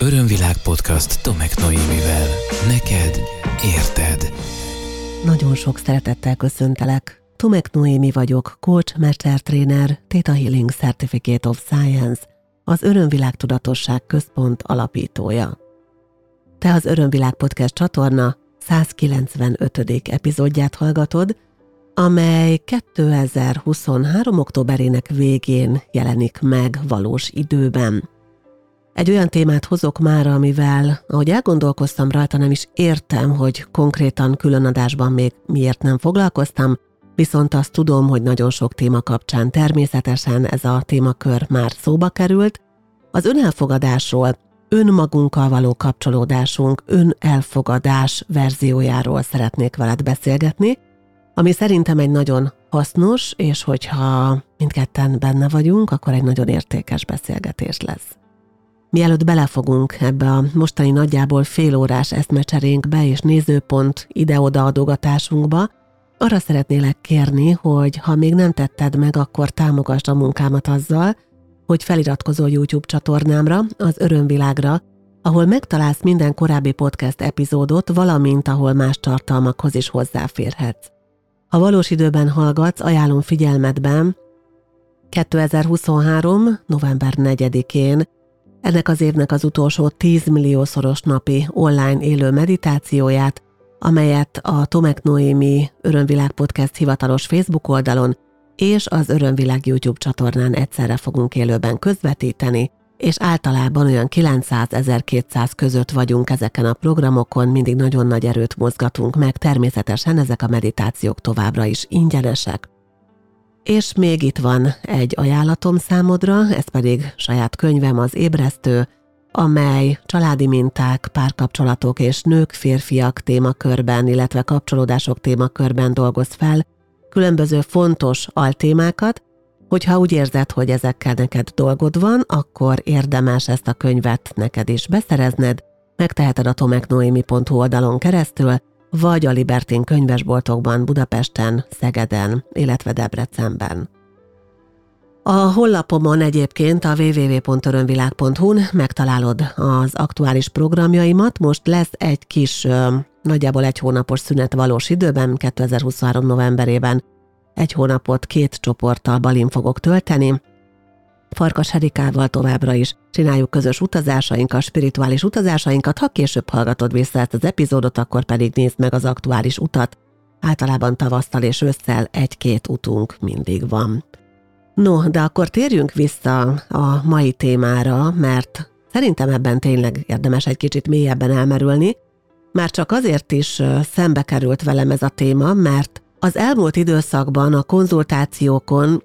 Örömvilág podcast Tomek Noémivel. Neked érted. Nagyon sok szeretettel köszöntelek. Tomek Noémi vagyok, coach, mestertréner, Theta Healing Certificate of Science, az Örömvilág Tudatosság Központ alapítója. Te az Örömvilág Podcast csatorna 195. epizódját hallgatod, amely 2023. októberének végén jelenik meg valós időben. Egy olyan témát hozok már, amivel, ahogy elgondolkoztam rajta, nem is értem, hogy konkrétan különadásban még miért nem foglalkoztam, viszont azt tudom, hogy nagyon sok téma kapcsán természetesen ez a témakör már szóba került. Az önelfogadásról, önmagunkkal való kapcsolódásunk, önelfogadás verziójáról szeretnék veled beszélgetni, ami szerintem egy nagyon hasznos, és hogyha mindketten benne vagyunk, akkor egy nagyon értékes beszélgetés lesz. Mielőtt belefogunk ebbe a mostani nagyjából félórás eszmecserénkbe és nézőpont ide-oda adogatásunkba, arra szeretnélek kérni, hogy ha még nem tetted meg, akkor támogasd a munkámat azzal, hogy feliratkozol YouTube csatornámra, az Örömvilágra, ahol megtalálsz minden korábbi podcast epizódot, valamint ahol más tartalmakhoz is hozzáférhetsz. Ha valós időben hallgatsz, ajánlom figyelmetben 2023. november 4-én ennek az évnek az utolsó 10 milliószoros napi online élő meditációját, amelyet a Tomek Noémi Örömvilág Podcast hivatalos Facebook oldalon és az Örömvilág YouTube csatornán egyszerre fogunk élőben közvetíteni, és általában olyan 900-1200 között vagyunk ezeken a programokon, mindig nagyon nagy erőt mozgatunk meg, természetesen ezek a meditációk továbbra is ingyenesek. És még itt van egy ajánlatom számodra, ez pedig saját könyvem az Ébresztő, amely családi minták, párkapcsolatok és nők-férfiak témakörben, illetve kapcsolódások témakörben dolgoz fel különböző fontos altémákat, hogyha úgy érzed, hogy ezekkel neked dolgod van, akkor érdemes ezt a könyvet neked is beszerezned, megteheted a tomeknoemi.hu oldalon keresztül, vagy a Libertin könyvesboltokban Budapesten, Szegeden, illetve Debrecenben. A hollapomon egyébként a www.örömvilág.hu-n megtalálod az aktuális programjaimat. Most lesz egy kis, nagyjából egy hónapos szünet valós időben, 2023. novemberében. Egy hónapot két csoporttal balin fogok tölteni, Farkas Herikával továbbra is csináljuk közös utazásainkat, spirituális utazásainkat, ha később hallgatod vissza ezt az epizódot, akkor pedig nézd meg az aktuális utat. Általában tavasztal és ősszel egy-két utunk mindig van. No, de akkor térjünk vissza a mai témára, mert szerintem ebben tényleg érdemes egy kicsit mélyebben elmerülni, már csak azért is szembe került velem ez a téma, mert az elmúlt időszakban a konzultációkon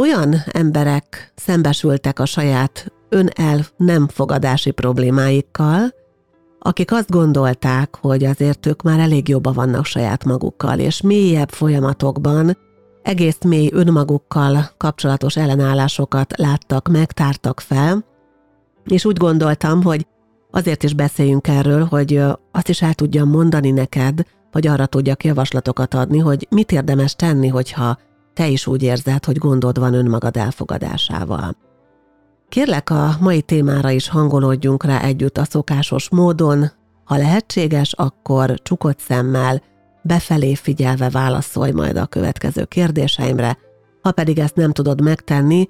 olyan emberek szembesültek a saját önel nem fogadási problémáikkal, akik azt gondolták, hogy azért ők már elég jobban vannak saját magukkal, és mélyebb folyamatokban egész mély önmagukkal kapcsolatos ellenállásokat láttak meg, tártak fel, és úgy gondoltam, hogy azért is beszéljünk erről, hogy azt is el tudjam mondani neked, vagy arra tudjak javaslatokat adni, hogy mit érdemes tenni, hogyha te is úgy érzed, hogy gondod van önmagad elfogadásával. Kérlek a mai témára is hangolódjunk rá együtt a szokásos módon, ha lehetséges, akkor csukott szemmel, befelé figyelve válaszolj majd a következő kérdéseimre, ha pedig ezt nem tudod megtenni,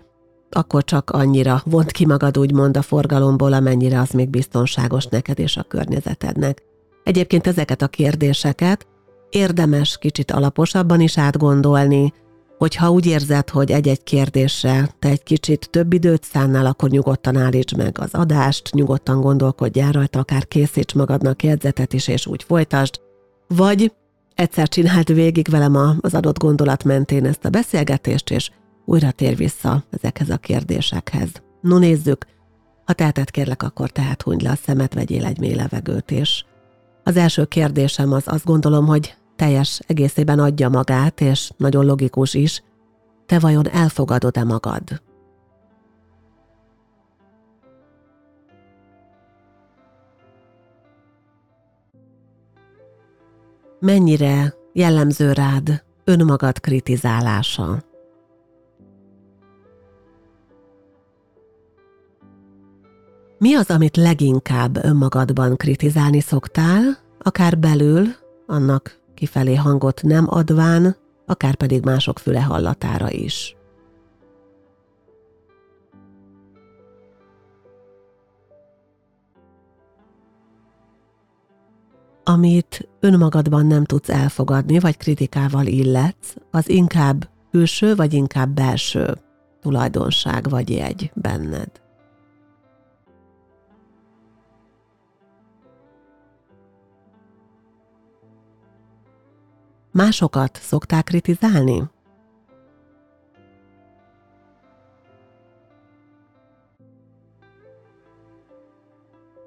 akkor csak annyira vont ki magad úgymond a forgalomból, amennyire az még biztonságos neked és a környezetednek. Egyébként ezeket a kérdéseket érdemes kicsit alaposabban is átgondolni, hogyha úgy érzed, hogy egy-egy kérdésre te egy kicsit több időt szánnál, akkor nyugodtan állítsd meg az adást, nyugodtan gondolkodj el rajta, akár készíts magadnak jegyzetet is, és úgy folytasd, vagy egyszer csináld végig velem az adott gondolat mentén ezt a beszélgetést, és újra tér vissza ezekhez a kérdésekhez. No nézzük, ha teheted kérlek, akkor tehát hunyd le a szemet, vegyél egy mély levegőt, és az első kérdésem az azt gondolom, hogy teljes egészében adja magát, és nagyon logikus is, te vajon elfogadod-e magad? Mennyire jellemző rád önmagad kritizálása? Mi az, amit leginkább önmagadban kritizálni szoktál, akár belül, annak kifelé hangot nem adván, akár pedig mások füle hallatára is? amit önmagadban nem tudsz elfogadni, vagy kritikával illetsz, az inkább külső, vagy inkább belső tulajdonság vagy jegy benned. Másokat szokták kritizálni?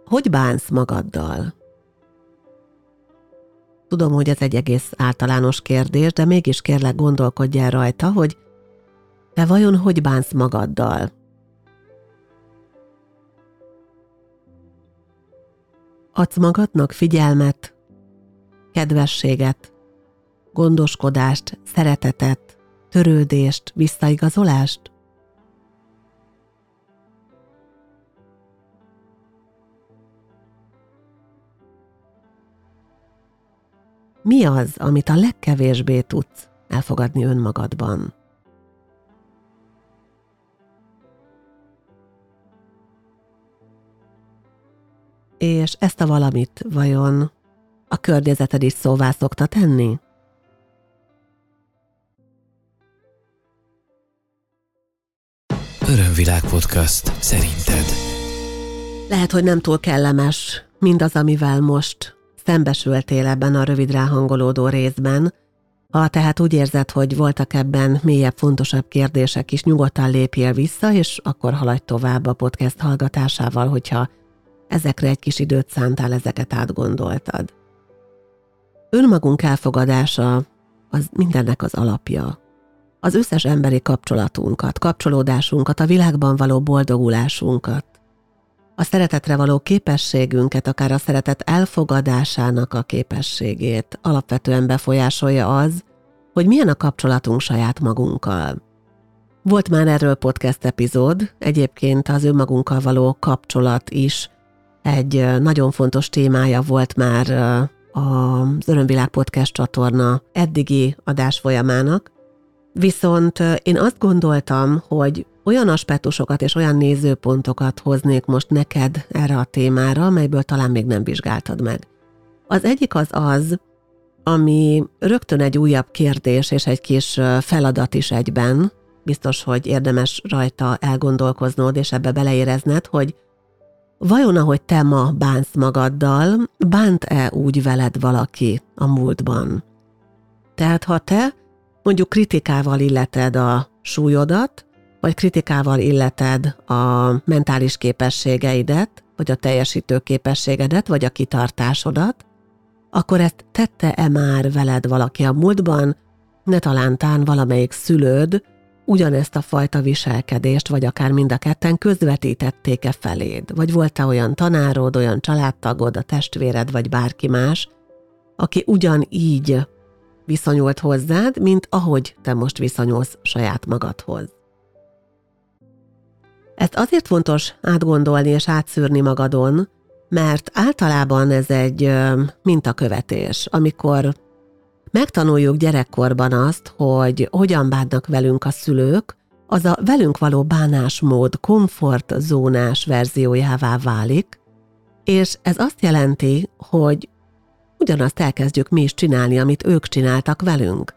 Hogy bánsz magaddal? Tudom, hogy ez egy egész általános kérdés, de mégis kérlek gondolkodj el rajta, hogy te vajon hogy bánsz magaddal? Adsz magadnak figyelmet, kedvességet, gondoskodást, szeretetet, törődést, visszaigazolást? Mi az, amit a legkevésbé tudsz elfogadni önmagadban? És ezt a valamit vajon a környezeted is szóvá szokta tenni? Örömvilág podcast szerinted? Lehet, hogy nem túl kellemes mindaz, amivel most szembesültél ebben a rövid ráhangolódó részben, ha tehát úgy érzed, hogy voltak ebben mélyebb, fontosabb kérdések is, nyugodtan lépjél vissza, és akkor haladj tovább a podcast hallgatásával, hogyha ezekre egy kis időt szántál, ezeket átgondoltad. Önmagunk elfogadása az mindennek az alapja. Az összes emberi kapcsolatunkat, kapcsolódásunkat, a világban való boldogulásunkat, a szeretetre való képességünket, akár a szeretet elfogadásának a képességét alapvetően befolyásolja az, hogy milyen a kapcsolatunk saját magunkkal. Volt már erről podcast epizód, egyébként az önmagunkkal való kapcsolat is egy nagyon fontos témája volt már az Örömvilág Podcast csatorna eddigi adás folyamának, viszont én azt gondoltam, hogy olyan aspektusokat és olyan nézőpontokat hoznék most neked erre a témára, amelyből talán még nem vizsgáltad meg. Az egyik az az, ami rögtön egy újabb kérdés és egy kis feladat is egyben, biztos, hogy érdemes rajta elgondolkoznod és ebbe beleérezned, hogy vajon ahogy te ma bánsz magaddal, bánt-e úgy veled valaki a múltban? Tehát ha te mondjuk kritikával illeted a súlyodat, vagy kritikával illeted a mentális képességeidet, vagy a teljesítő képességedet, vagy a kitartásodat, akkor ezt tette-e már veled valaki a múltban, ne talántán valamelyik szülőd ugyanezt a fajta viselkedést, vagy akár mind a ketten közvetítették-e feléd, vagy volt-e olyan tanárod, olyan családtagod, a testvéred, vagy bárki más, aki ugyanígy viszonyult hozzád, mint ahogy te most viszonyulsz saját magadhoz. Ezt azért fontos átgondolni és átszűrni magadon, mert általában ez egy mintakövetés, amikor megtanuljuk gyerekkorban azt, hogy hogyan bánnak velünk a szülők, az a velünk való bánásmód komfortzónás verziójává válik, és ez azt jelenti, hogy ugyanazt elkezdjük mi is csinálni, amit ők csináltak velünk.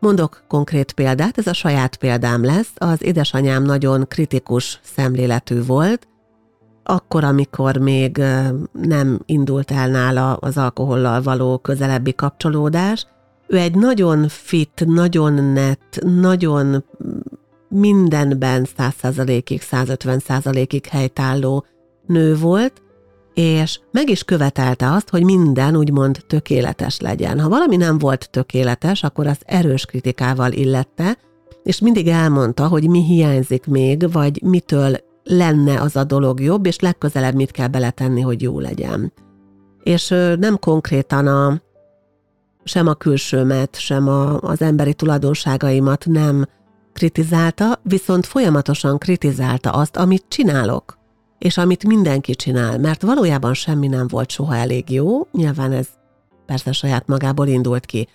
Mondok konkrét példát, ez a saját példám lesz. Az édesanyám nagyon kritikus szemléletű volt, akkor, amikor még nem indult el nála az alkohollal való közelebbi kapcsolódás, ő egy nagyon fit, nagyon net, nagyon mindenben 100%-ig, 150%-ig helytálló nő volt, és meg is követelte azt, hogy minden úgymond tökéletes legyen. Ha valami nem volt tökéletes, akkor az erős kritikával illette, és mindig elmondta, hogy mi hiányzik még, vagy mitől lenne az a dolog jobb, és legközelebb mit kell beletenni, hogy jó legyen. És nem konkrétan a, sem a külsőmet, sem a, az emberi tulajdonságaimat nem kritizálta, viszont folyamatosan kritizálta azt, amit csinálok és amit mindenki csinál, mert valójában semmi nem volt soha elég jó, nyilván ez persze saját magából indult ki.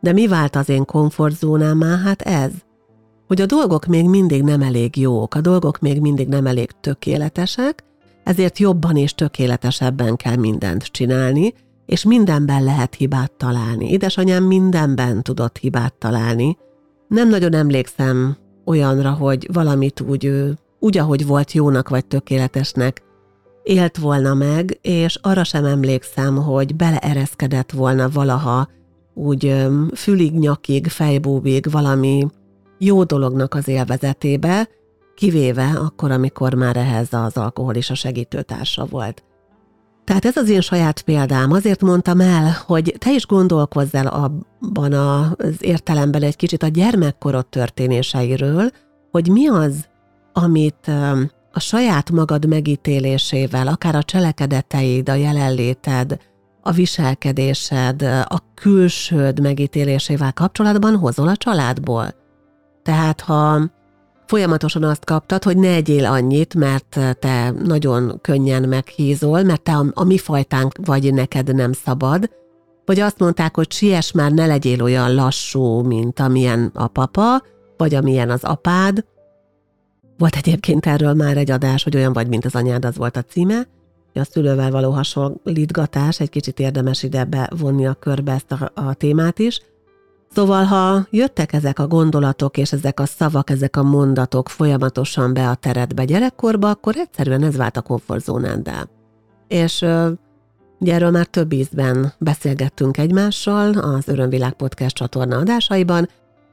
De mi vált az én komfortzónámá? Hát ez, hogy a dolgok még mindig nem elég jók, a dolgok még mindig nem elég tökéletesek, ezért jobban és tökéletesebben kell mindent csinálni, és mindenben lehet hibát találni. Édesanyám mindenben tudott hibát találni. Nem nagyon emlékszem olyanra, hogy valamit úgy, úgy, ahogy volt jónak vagy tökéletesnek, élt volna meg, és arra sem emlékszem, hogy beleereszkedett volna valaha úgy fülig, nyakig, fejbúbig valami jó dolognak az élvezetébe, kivéve akkor, amikor már ehhez az alkohol és a segítőtársa volt. Tehát ez az én saját példám. Azért mondtam el, hogy te is gondolkozz el abban az értelemben egy kicsit a gyermekkorod történéseiről, hogy mi az, amit a saját magad megítélésével, akár a cselekedeteid, a jelenléted, a viselkedésed, a külsőd megítélésével kapcsolatban hozol a családból. Tehát ha folyamatosan azt kaptad, hogy ne egyél annyit, mert te nagyon könnyen meghízol, mert te a, a mi fajtánk vagy, neked nem szabad, vagy azt mondták, hogy siess már, ne legyél olyan lassú, mint amilyen a papa, vagy amilyen az apád. Volt egyébként erről már egy adás, hogy olyan vagy, mint az anyád, az volt a címe. A szülővel való hasonlítgatás, egy kicsit érdemes ide bevonni a körbe ezt a, a témát is – Szóval, ha jöttek ezek a gondolatok és ezek a szavak, ezek a mondatok folyamatosan be a teredbe gyerekkorba, akkor egyszerűen ez vált a komfortzónáddá. És ugye erről már több ízben beszélgettünk egymással az Örömvilág Podcast csatorna adásaiban,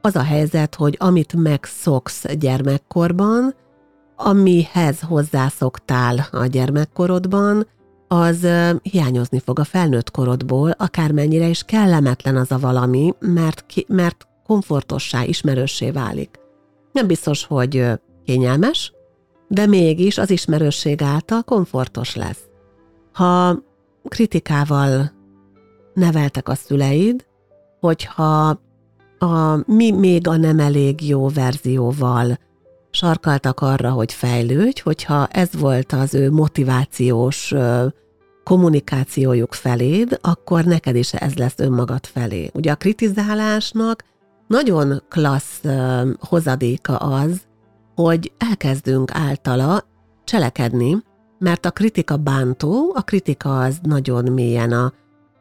az a helyzet, hogy amit megszoksz gyermekkorban, amihez hozzászoktál a gyermekkorodban, az hiányozni fog a felnőtt korodból, akármennyire is kellemetlen az a valami, mert, ki, mert komfortossá, ismerőssé válik. Nem biztos, hogy kényelmes, de mégis az ismerősség által komfortos lesz. Ha kritikával neveltek a szüleid, hogyha a mi még a nem elég jó verzióval sarkaltak arra, hogy fejlődj, hogyha ez volt az ő motivációs kommunikációjuk feléd, akkor neked is ez lesz önmagad felé. Ugye a kritizálásnak nagyon klassz hozadéka az, hogy elkezdünk általa cselekedni, mert a kritika bántó, a kritika az nagyon mélyen a,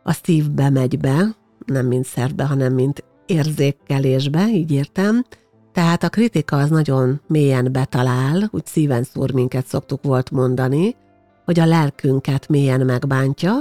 a szívbe megy be, nem mint szervbe, hanem mint érzékelésbe, így értem, tehát a kritika az nagyon mélyen betalál, úgy szíven szúr minket szoktuk volt mondani, hogy a lelkünket mélyen megbántja,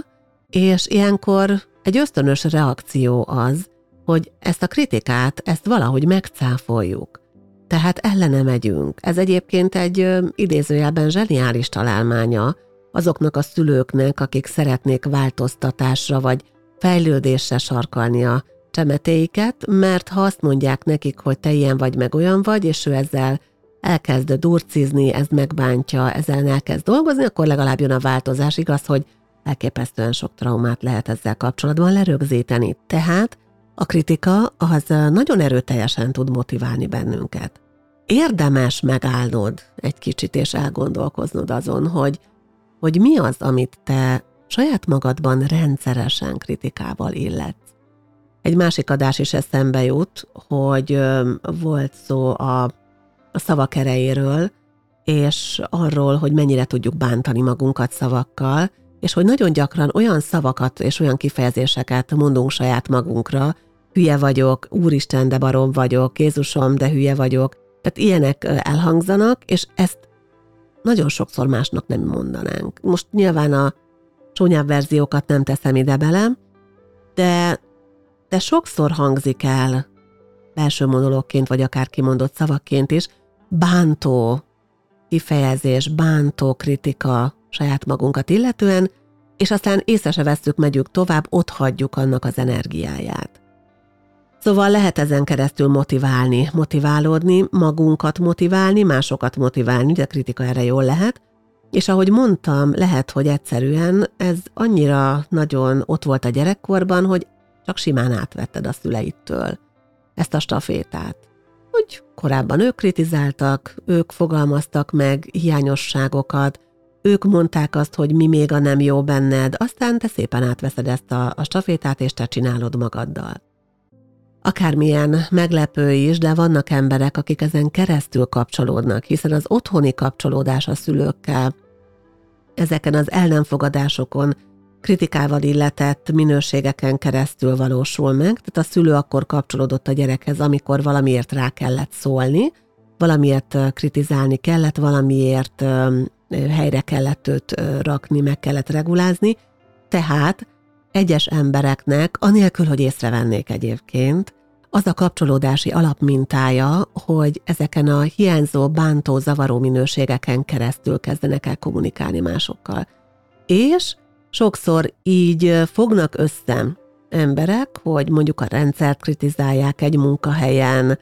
és ilyenkor egy ösztönös reakció az, hogy ezt a kritikát, ezt valahogy megcáfoljuk. Tehát ellene megyünk. Ez egyébként egy idézőjelben zseniális találmánya azoknak a szülőknek, akik szeretnék változtatásra vagy fejlődésre sarkalni a csemetéiket, mert ha azt mondják nekik, hogy te ilyen vagy, meg olyan vagy, és ő ezzel elkezd durcizni, ez megbántja, ezzel elkezd dolgozni, akkor legalább jön a változás. Igaz, hogy elképesztően sok traumát lehet ezzel kapcsolatban lerögzíteni. Tehát a kritika az nagyon erőteljesen tud motiválni bennünket. Érdemes megállnod egy kicsit és elgondolkoznod azon, hogy, hogy mi az, amit te saját magadban rendszeresen kritikával illet. Egy másik adás is eszembe jut, hogy volt szó a, a szavak erejéről, és arról, hogy mennyire tudjuk bántani magunkat szavakkal, és hogy nagyon gyakran olyan szavakat és olyan kifejezéseket mondunk saját magunkra, hülye vagyok, úristen, de barom vagyok, Jézusom, de hülye vagyok, tehát ilyenek elhangzanak, és ezt nagyon sokszor másnak nem mondanánk. Most nyilván a csúnyább verziókat nem teszem ide bele, de de sokszor hangzik el, belső monológként, vagy akár kimondott szavakként is, bántó kifejezés, bántó kritika saját magunkat illetően, és aztán észre se vesszük, megyünk tovább, ott hagyjuk annak az energiáját. Szóval lehet ezen keresztül motiválni, motiválódni, magunkat motiválni, másokat motiválni, de kritika erre jól lehet, és ahogy mondtam, lehet, hogy egyszerűen ez annyira nagyon ott volt a gyerekkorban, hogy csak simán átvetted a szüleittől ezt a stafétát. Hogy korábban ők kritizáltak, ők fogalmaztak meg hiányosságokat, ők mondták azt, hogy mi még a nem jó benned, aztán te szépen átveszed ezt a, a stafétát, és te csinálod magaddal. Akármilyen meglepő is, de vannak emberek, akik ezen keresztül kapcsolódnak, hiszen az otthoni kapcsolódás a szülőkkel, ezeken az el nem fogadásokon, kritikával illetett minőségeken keresztül valósul meg, tehát a szülő akkor kapcsolódott a gyerekhez, amikor valamiért rá kellett szólni, valamiért kritizálni kellett, valamiért helyre kellett őt rakni, meg kellett regulázni, tehát egyes embereknek, anélkül, hogy észrevennék egyébként, az a kapcsolódási alapmintája, hogy ezeken a hiányzó, bántó, zavaró minőségeken keresztül kezdenek el kommunikálni másokkal. És sokszor így fognak össze emberek, hogy mondjuk a rendszert kritizálják egy munkahelyen,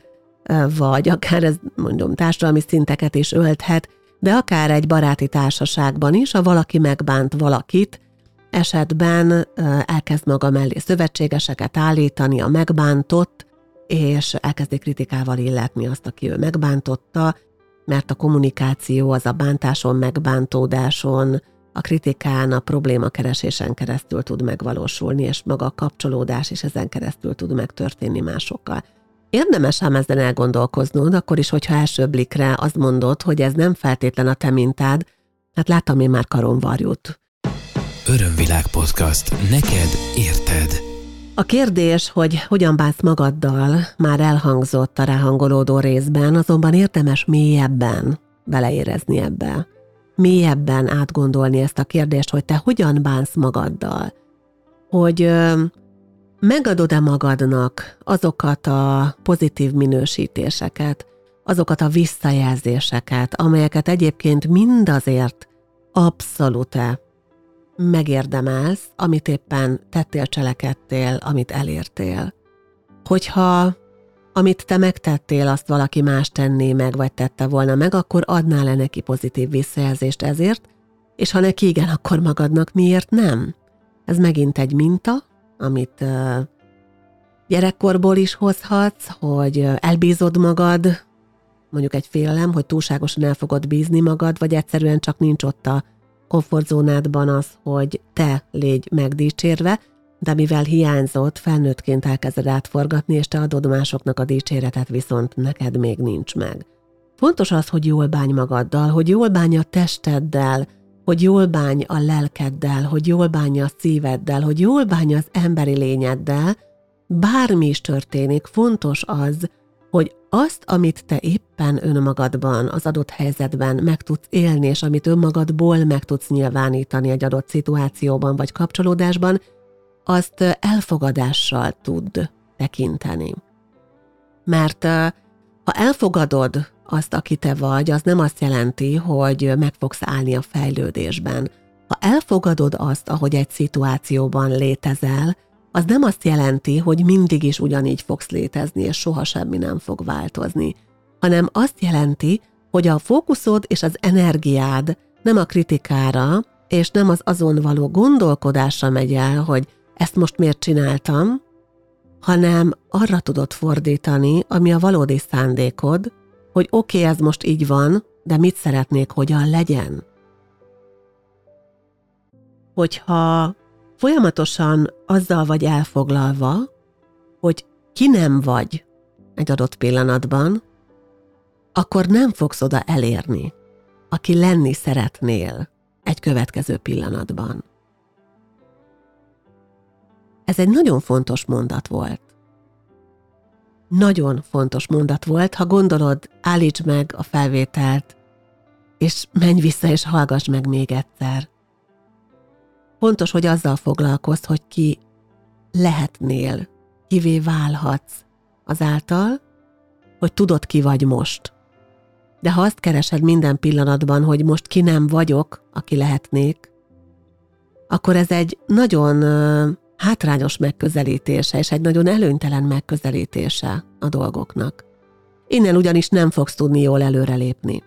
vagy akár ez mondom társadalmi szinteket is ölthet, de akár egy baráti társaságban is, ha valaki megbánt valakit, esetben elkezd maga mellé szövetségeseket állítani a megbántott, és elkezdi kritikával illetni azt, aki ő megbántotta, mert a kommunikáció az a bántáson, megbántódáson, a kritikán, a problémakeresésen keresztül tud megvalósulni, és maga a kapcsolódás is ezen keresztül tud megtörténni másokkal. Érdemes ám ezen elgondolkoznod, akkor is, hogyha első blikre azt mondod, hogy ez nem feltétlen a te mintád, hát láttam én már karomvarjút. Örömvilág podcast. Neked érted. A kérdés, hogy hogyan bánsz magaddal, már elhangzott a ráhangolódó részben, azonban érdemes mélyebben beleérezni ebbe. Mélyebben átgondolni ezt a kérdést, hogy te hogyan bánsz magaddal. Hogy megadod-e magadnak azokat a pozitív minősítéseket, azokat a visszajelzéseket, amelyeket egyébként mindazért abszolút megérdemelsz, amit éppen tettél, cselekedtél, amit elértél. Hogyha amit te megtettél, azt valaki más tenné meg, vagy tette volna meg, akkor adnál-e neki pozitív visszajelzést ezért, és ha neki igen, akkor magadnak miért nem? Ez megint egy minta, amit gyerekkorból is hozhatsz, hogy elbízod magad, mondjuk egy félelem, hogy túlságosan el fogod bízni magad, vagy egyszerűen csak nincs ott a komfortzónádban az, hogy te légy megdicsérve, de mivel hiányzott, felnőttként elkezded átforgatni, és te adod másoknak a dicséretet, viszont neked még nincs meg. Fontos az, hogy jól bánj magaddal, hogy jól bánj a testeddel, hogy jól bánj a lelkeddel, hogy jól bánj a szíveddel, hogy jól bánj az emberi lényeddel, bármi is történik, fontos az, hogy azt, amit te éppen önmagadban, az adott helyzetben meg tudsz élni, és amit önmagadból meg tudsz nyilvánítani egy adott szituációban vagy kapcsolódásban, azt elfogadással tud tekinteni. Mert ha elfogadod azt, aki te vagy, az nem azt jelenti, hogy meg fogsz állni a fejlődésben. Ha elfogadod azt, ahogy egy szituációban létezel, az nem azt jelenti, hogy mindig is ugyanígy fogsz létezni, és soha semmi nem fog változni, hanem azt jelenti, hogy a fókuszod és az energiád nem a kritikára, és nem az azon való gondolkodásra megy el, hogy ezt most miért csináltam, hanem arra tudod fordítani, ami a valódi szándékod, hogy oké, okay, ez most így van, de mit szeretnék, hogyan legyen? Hogyha folyamatosan azzal vagy elfoglalva, hogy ki nem vagy egy adott pillanatban, akkor nem fogsz oda elérni, aki lenni szeretnél egy következő pillanatban. Ez egy nagyon fontos mondat volt. Nagyon fontos mondat volt, ha gondolod, állíts meg a felvételt, és menj vissza és hallgass meg még egyszer. Fontos, hogy azzal foglalkozz, hogy ki lehetnél, kivé válhatsz azáltal, hogy tudod, ki vagy most. De ha azt keresed minden pillanatban, hogy most ki nem vagyok, aki lehetnék, akkor ez egy nagyon hátrányos megközelítése, és egy nagyon előnytelen megközelítése a dolgoknak. Innen ugyanis nem fogsz tudni jól előrelépni.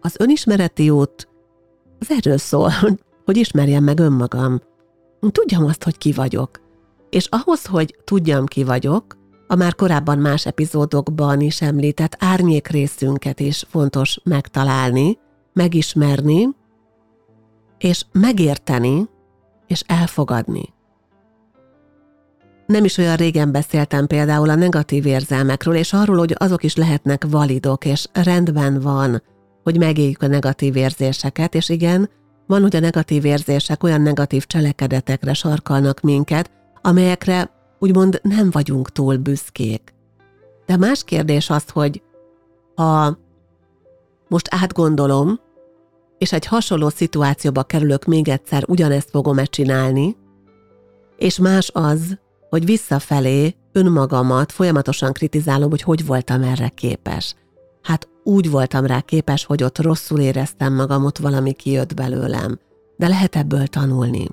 Az önismereti út az erről szól, hogy ismerjem meg önmagam. Tudjam azt, hogy ki vagyok. És ahhoz, hogy tudjam, ki vagyok, a már korábban más epizódokban is említett árnyék részünket is fontos megtalálni, megismerni, és megérteni, és elfogadni. Nem is olyan régen beszéltem például a negatív érzelmekről, és arról, hogy azok is lehetnek validok, és rendben van, hogy megéljük a negatív érzéseket, és igen, van, hogy a negatív érzések olyan negatív cselekedetekre sarkalnak minket, amelyekre úgymond nem vagyunk túl büszkék. De más kérdés az, hogy ha most átgondolom, és egy hasonló szituációba kerülök még egyszer, ugyanezt fogom-e csinálni, és más az, hogy visszafelé önmagamat folyamatosan kritizálom, hogy hogy voltam erre képes. Hát úgy voltam rá képes, hogy ott rosszul éreztem magam, ott valami kijött belőlem. De lehet ebből tanulni.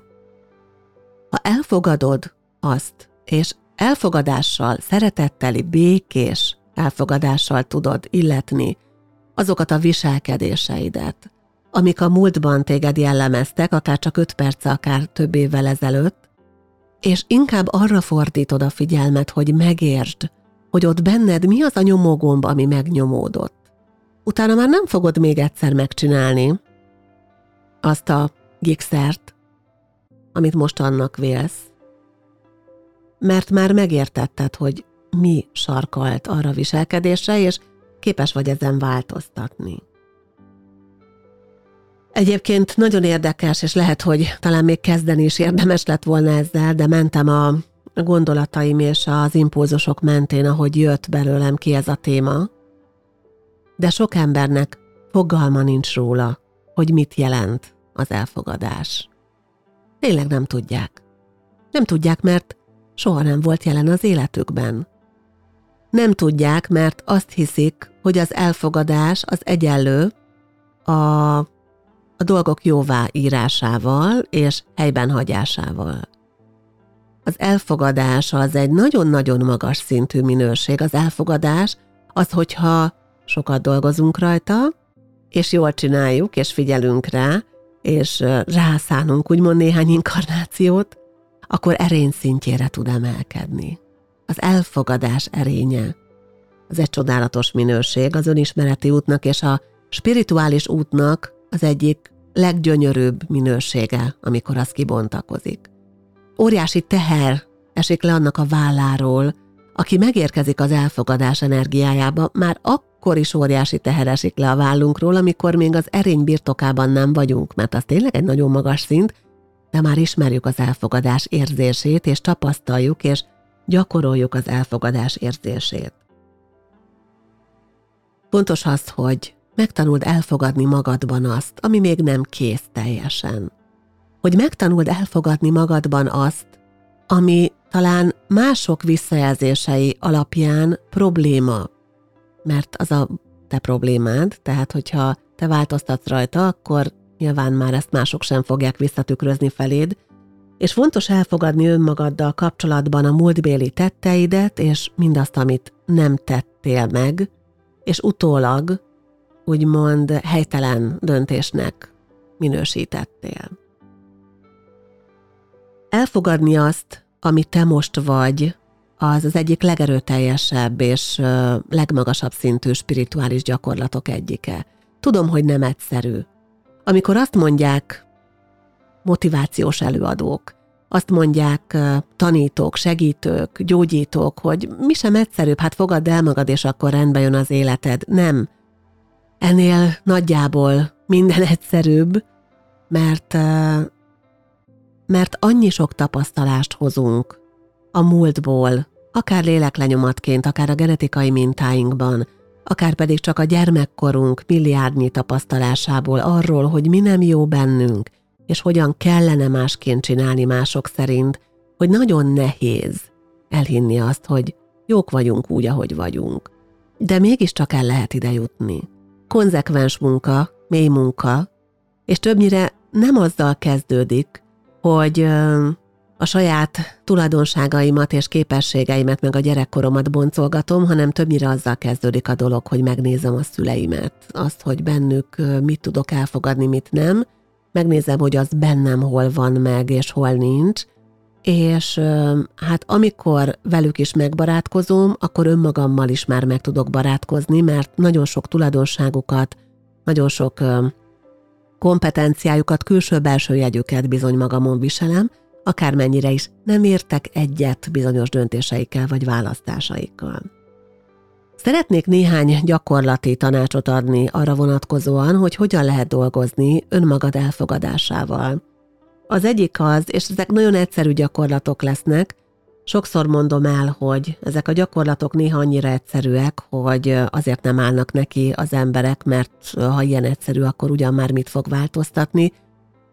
Ha elfogadod azt, és elfogadással, szeretetteli, békés elfogadással tudod illetni azokat a viselkedéseidet, amik a múltban téged jellemeztek, akár csak öt perc, akár több évvel ezelőtt, és inkább arra fordítod a figyelmet, hogy megértsd, hogy ott benned mi az a nyomógomb, ami megnyomódott. Utána már nem fogod még egyszer megcsinálni azt a gikszert, amit most annak vélsz, mert már megértetted, hogy mi sarkalt arra viselkedésre, és képes vagy ezen változtatni. Egyébként nagyon érdekes, és lehet, hogy talán még kezdeni is érdemes lett volna ezzel, de mentem a gondolataim és az impulzusok mentén, ahogy jött belőlem ki ez a téma. De sok embernek fogalma nincs róla, hogy mit jelent az elfogadás. Tényleg nem tudják. Nem tudják, mert soha nem volt jelen az életükben. Nem tudják, mert azt hiszik, hogy az elfogadás az egyenlő a a dolgok jóvá írásával és helyben hagyásával. Az elfogadás az egy nagyon-nagyon magas szintű minőség. Az elfogadás az, hogyha sokat dolgozunk rajta, és jól csináljuk, és figyelünk rá, és rászánunk úgymond néhány inkarnációt, akkor erény szintjére tud emelkedni. Az elfogadás erénye. Az egy csodálatos minőség az önismereti útnak és a spirituális útnak az egyik leggyönyörűbb minősége, amikor az kibontakozik. Óriási teher esik le annak a válláról, aki megérkezik az elfogadás energiájába, már akkor is óriási teher esik le a vállunkról, amikor még az erény birtokában nem vagyunk, mert az tényleg egy nagyon magas szint, de már ismerjük az elfogadás érzését, és tapasztaljuk, és gyakoroljuk az elfogadás érzését. Fontos az, hogy megtanuld elfogadni magadban azt, ami még nem kész teljesen. Hogy megtanuld elfogadni magadban azt, ami talán mások visszajelzései alapján probléma, mert az a te problémád, tehát hogyha te változtatsz rajta, akkor nyilván már ezt mások sem fogják visszatükrözni feléd, és fontos elfogadni önmagaddal kapcsolatban a múltbéli tetteidet, és mindazt, amit nem tettél meg, és utólag úgymond helytelen döntésnek minősítettél. Elfogadni azt, ami te most vagy, az az egyik legerőteljesebb és legmagasabb szintű spirituális gyakorlatok egyike. Tudom, hogy nem egyszerű. Amikor azt mondják motivációs előadók, azt mondják tanítók, segítők, gyógyítók, hogy mi sem egyszerűbb, hát fogadd el magad, és akkor rendbe jön az életed. Nem. Ennél nagyjából minden egyszerűbb, mert, mert annyi sok tapasztalást hozunk a múltból, akár léleklenyomatként, akár a genetikai mintáinkban, akár pedig csak a gyermekkorunk milliárdnyi tapasztalásából arról, hogy mi nem jó bennünk, és hogyan kellene másként csinálni mások szerint, hogy nagyon nehéz elhinni azt, hogy jók vagyunk úgy, ahogy vagyunk. De mégiscsak el lehet ide jutni konzekvens munka, mély munka, és többnyire nem azzal kezdődik, hogy a saját tulajdonságaimat és képességeimet, meg a gyerekkoromat boncolgatom, hanem többnyire azzal kezdődik a dolog, hogy megnézem a szüleimet, azt, hogy bennük mit tudok elfogadni, mit nem, megnézem, hogy az bennem hol van meg, és hol nincs, és hát amikor velük is megbarátkozom, akkor önmagammal is már meg tudok barátkozni, mert nagyon sok tulajdonságukat, nagyon sok kompetenciájukat, külső-belső jegyüket bizony magamon viselem, akármennyire is nem értek egyet bizonyos döntéseikkel vagy választásaikkal. Szeretnék néhány gyakorlati tanácsot adni arra vonatkozóan, hogy hogyan lehet dolgozni önmagad elfogadásával. Az egyik az, és ezek nagyon egyszerű gyakorlatok lesznek, sokszor mondom el, hogy ezek a gyakorlatok néha annyira egyszerűek, hogy azért nem állnak neki az emberek, mert ha ilyen egyszerű, akkor ugyan már mit fog változtatni.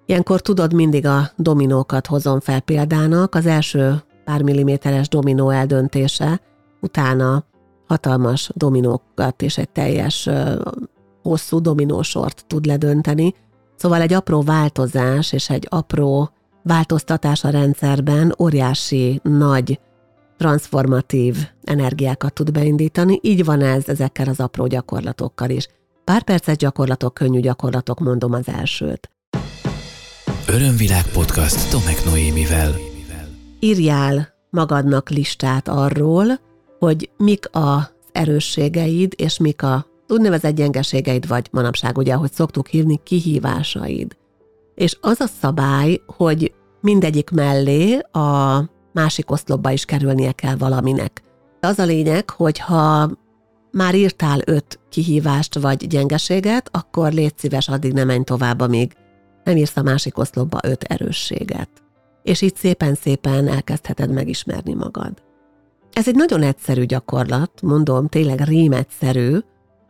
Ilyenkor tudod, mindig a dominókat hozom fel példának, az első pár milliméteres dominó eldöntése, utána hatalmas dominókat és egy teljes hosszú dominósort tud ledönteni. Szóval egy apró változás és egy apró változtatás a rendszerben óriási, nagy, transformatív energiákat tud beindítani. Így van ez ezekkel az apró gyakorlatokkal is. Pár perces gyakorlatok, könnyű gyakorlatok, mondom az elsőt. Örömvilág podcast Tomek Noémivel. Írjál magadnak listát arról, hogy mik az erősségeid, és mik a úgynevezett gyengeségeid, vagy manapság ugye, ahogy szoktuk hívni, kihívásaid. És az a szabály, hogy mindegyik mellé a másik oszlopba is kerülnie kell valaminek. Az a lényeg, hogy ha már írtál öt kihívást vagy gyengeséget, akkor légy szíves, addig nem menj tovább, amíg nem írsz a másik oszlopba öt erősséget. És így szépen-szépen elkezdheted megismerni magad. Ez egy nagyon egyszerű gyakorlat, mondom, tényleg rémegyszerű,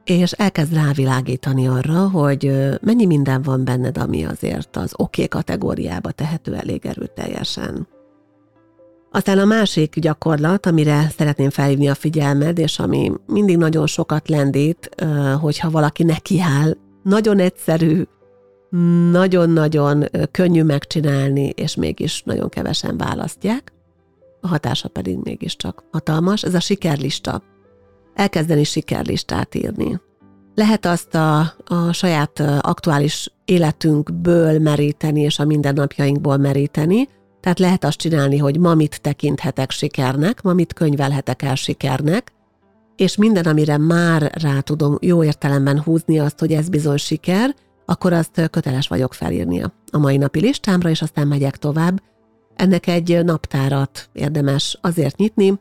és elkezd rávilágítani arra, hogy mennyi minden van benned, ami azért az oké okay kategóriába tehető elég erőteljesen. Aztán a másik gyakorlat, amire szeretném felhívni a figyelmed, és ami mindig nagyon sokat lendít, hogyha valaki nekiáll, nagyon egyszerű, nagyon-nagyon könnyű megcsinálni, és mégis nagyon kevesen választják, a hatása pedig mégiscsak hatalmas. Ez a sikerlista. Elkezdeni sikerlistát írni. Lehet azt a, a saját aktuális életünkből meríteni, és a mindennapjainkból meríteni, tehát lehet azt csinálni, hogy ma mit tekinthetek sikernek, ma mit könyvelhetek el sikernek, és minden, amire már rá tudom jó értelemben húzni azt, hogy ez bizony siker, akkor azt köteles vagyok felírni a mai napi listámra, és aztán megyek tovább, ennek egy naptárat érdemes azért nyitni,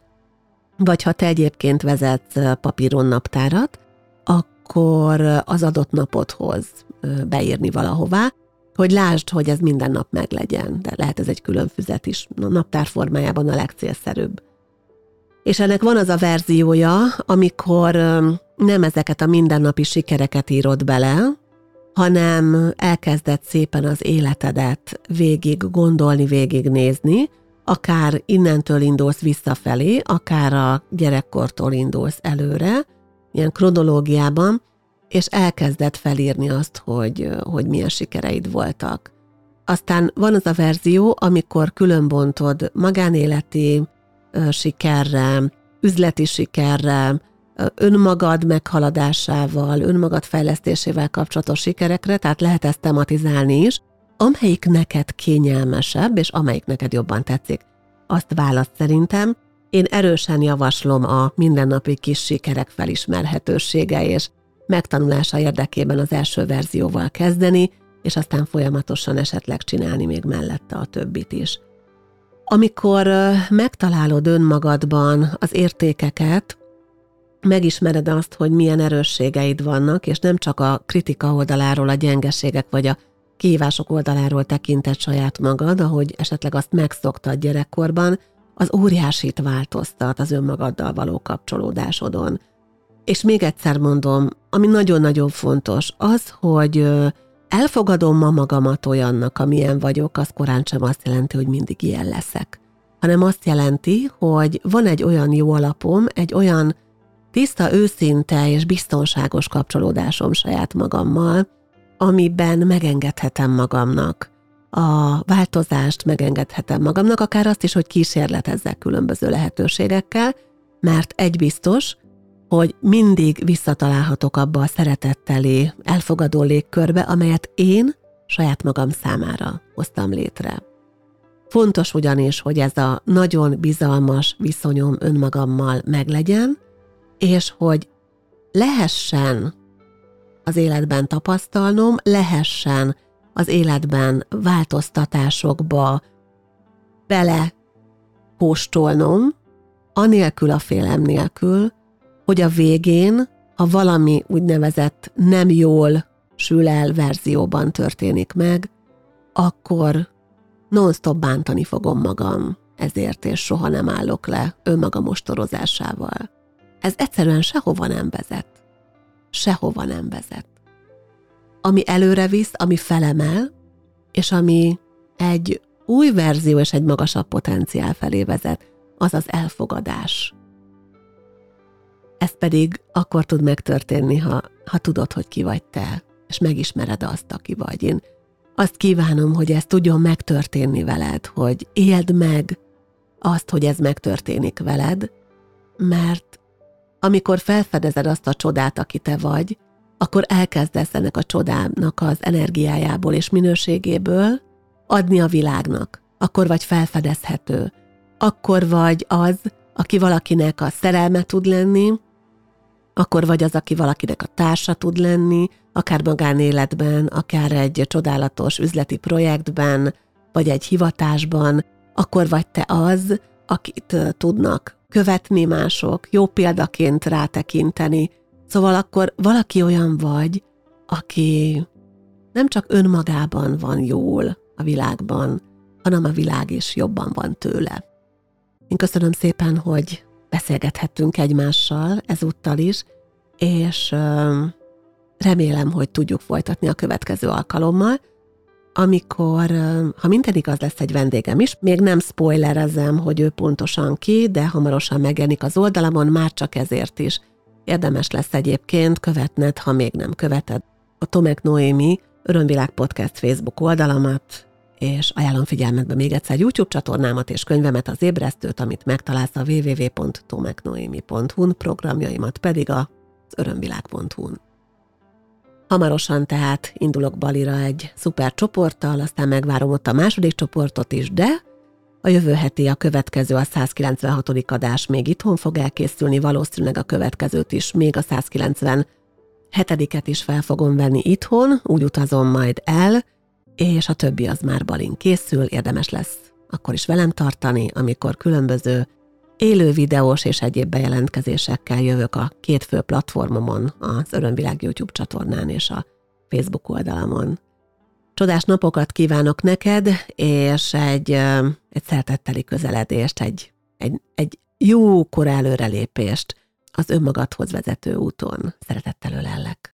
vagy ha te egyébként vezetsz papíron naptárat, akkor az adott napodhoz beírni valahová, hogy lásd, hogy ez minden nap meglegyen, de lehet ez egy külön füzet is, a naptár formájában a legcélszerűbb. És ennek van az a verziója, amikor nem ezeket a mindennapi sikereket írod bele, hanem elkezdett szépen az életedet végig gondolni, végig nézni, akár innentől indulsz visszafelé, akár a gyerekkortól indulsz előre, ilyen kronológiában, és elkezdett felírni azt, hogy, hogy milyen sikereid voltak. Aztán van az a verzió, amikor különbontod magánéleti sikerre, üzleti sikerre, önmagad meghaladásával, önmagad fejlesztésével kapcsolatos sikerekre, tehát lehet ezt tematizálni is, amelyik neked kényelmesebb, és amelyik neked jobban tetszik. Azt választ szerintem, én erősen javaslom a mindennapi kis sikerek felismerhetősége és megtanulása érdekében az első verzióval kezdeni, és aztán folyamatosan esetleg csinálni még mellette a többit is. Amikor megtalálod önmagadban az értékeket, megismered azt, hogy milyen erősségeid vannak, és nem csak a kritika oldaláról, a gyengeségek vagy a kihívások oldaláról tekinted saját magad, ahogy esetleg azt megszoktad gyerekkorban, az óriásit változtat az önmagaddal való kapcsolódásodon. És még egyszer mondom, ami nagyon-nagyon fontos, az, hogy elfogadom ma magamat olyannak, amilyen vagyok, az korán sem azt jelenti, hogy mindig ilyen leszek. Hanem azt jelenti, hogy van egy olyan jó alapom, egy olyan tiszta, őszinte és biztonságos kapcsolódásom saját magammal, amiben megengedhetem magamnak a változást, megengedhetem magamnak, akár azt is, hogy kísérletezzek különböző lehetőségekkel, mert egy biztos, hogy mindig visszatalálhatok abba a szeretetteli, elfogadó légkörbe, amelyet én saját magam számára hoztam létre. Fontos ugyanis, hogy ez a nagyon bizalmas viszonyom önmagammal meglegyen, és hogy lehessen az életben tapasztalnom, lehessen az életben változtatásokba bele kóstolnom, anélkül a félem nélkül, hogy a végén, ha valami úgynevezett nem jól sül el verzióban történik meg, akkor non-stop bántani fogom magam ezért, és soha nem állok le önmaga mostorozásával. Ez egyszerűen sehova nem vezet. Sehova nem vezet. Ami előre visz, ami felemel, és ami egy új verzió és egy magasabb potenciál felé vezet, az az elfogadás. Ez pedig akkor tud megtörténni, ha, ha tudod, hogy ki vagy te, és megismered azt, aki vagy. Én azt kívánom, hogy ez tudjon megtörténni veled, hogy éld meg azt, hogy ez megtörténik veled, mert amikor felfedezed azt a csodát, aki te vagy, akkor elkezdesz ennek a csodának az energiájából és minőségéből adni a világnak. Akkor vagy felfedezhető. Akkor vagy az, aki valakinek a szerelme tud lenni, akkor vagy az, aki valakinek a társa tud lenni, akár magánéletben, akár egy csodálatos üzleti projektben, vagy egy hivatásban, akkor vagy te az, akit tudnak követni mások, jó példaként rátekinteni. Szóval akkor valaki olyan vagy, aki nem csak önmagában van jól a világban, hanem a világ is jobban van tőle. Én köszönöm szépen, hogy beszélgethettünk egymással ezúttal is, és remélem, hogy tudjuk folytatni a következő alkalommal, amikor, ha minden igaz, lesz egy vendégem is, még nem spoilerezem, hogy ő pontosan ki, de hamarosan megjelenik az oldalamon, már csak ezért is. Érdemes lesz egyébként követned, ha még nem követed a Tomek Noémi Örömvilág Podcast Facebook oldalamat, és ajánlom figyelmetbe még egyszer YouTube csatornámat és könyvemet, az ébresztőt, amit megtalálsz a www.tomeknoemi.hu-n, programjaimat pedig az örömvilág.hu-n. Hamarosan tehát indulok Balira egy szuper csoporttal, aztán megvárom ott a második csoportot is, de a jövő heti a következő, a 196. adás még itthon fog elkészülni, valószínűleg a következőt is, még a 197 et is fel fogom venni itthon, úgy utazom majd el, és a többi az már balin készül, érdemes lesz akkor is velem tartani, amikor különböző élő videós és egyéb bejelentkezésekkel jövök a két fő platformomon, az Örömvilág YouTube csatornán és a Facebook oldalamon. Csodás napokat kívánok neked, és egy, egy szeretetteli közeledést, egy, egy, egy jó kor előrelépést az önmagadhoz vezető úton. Szeretettel ölellek.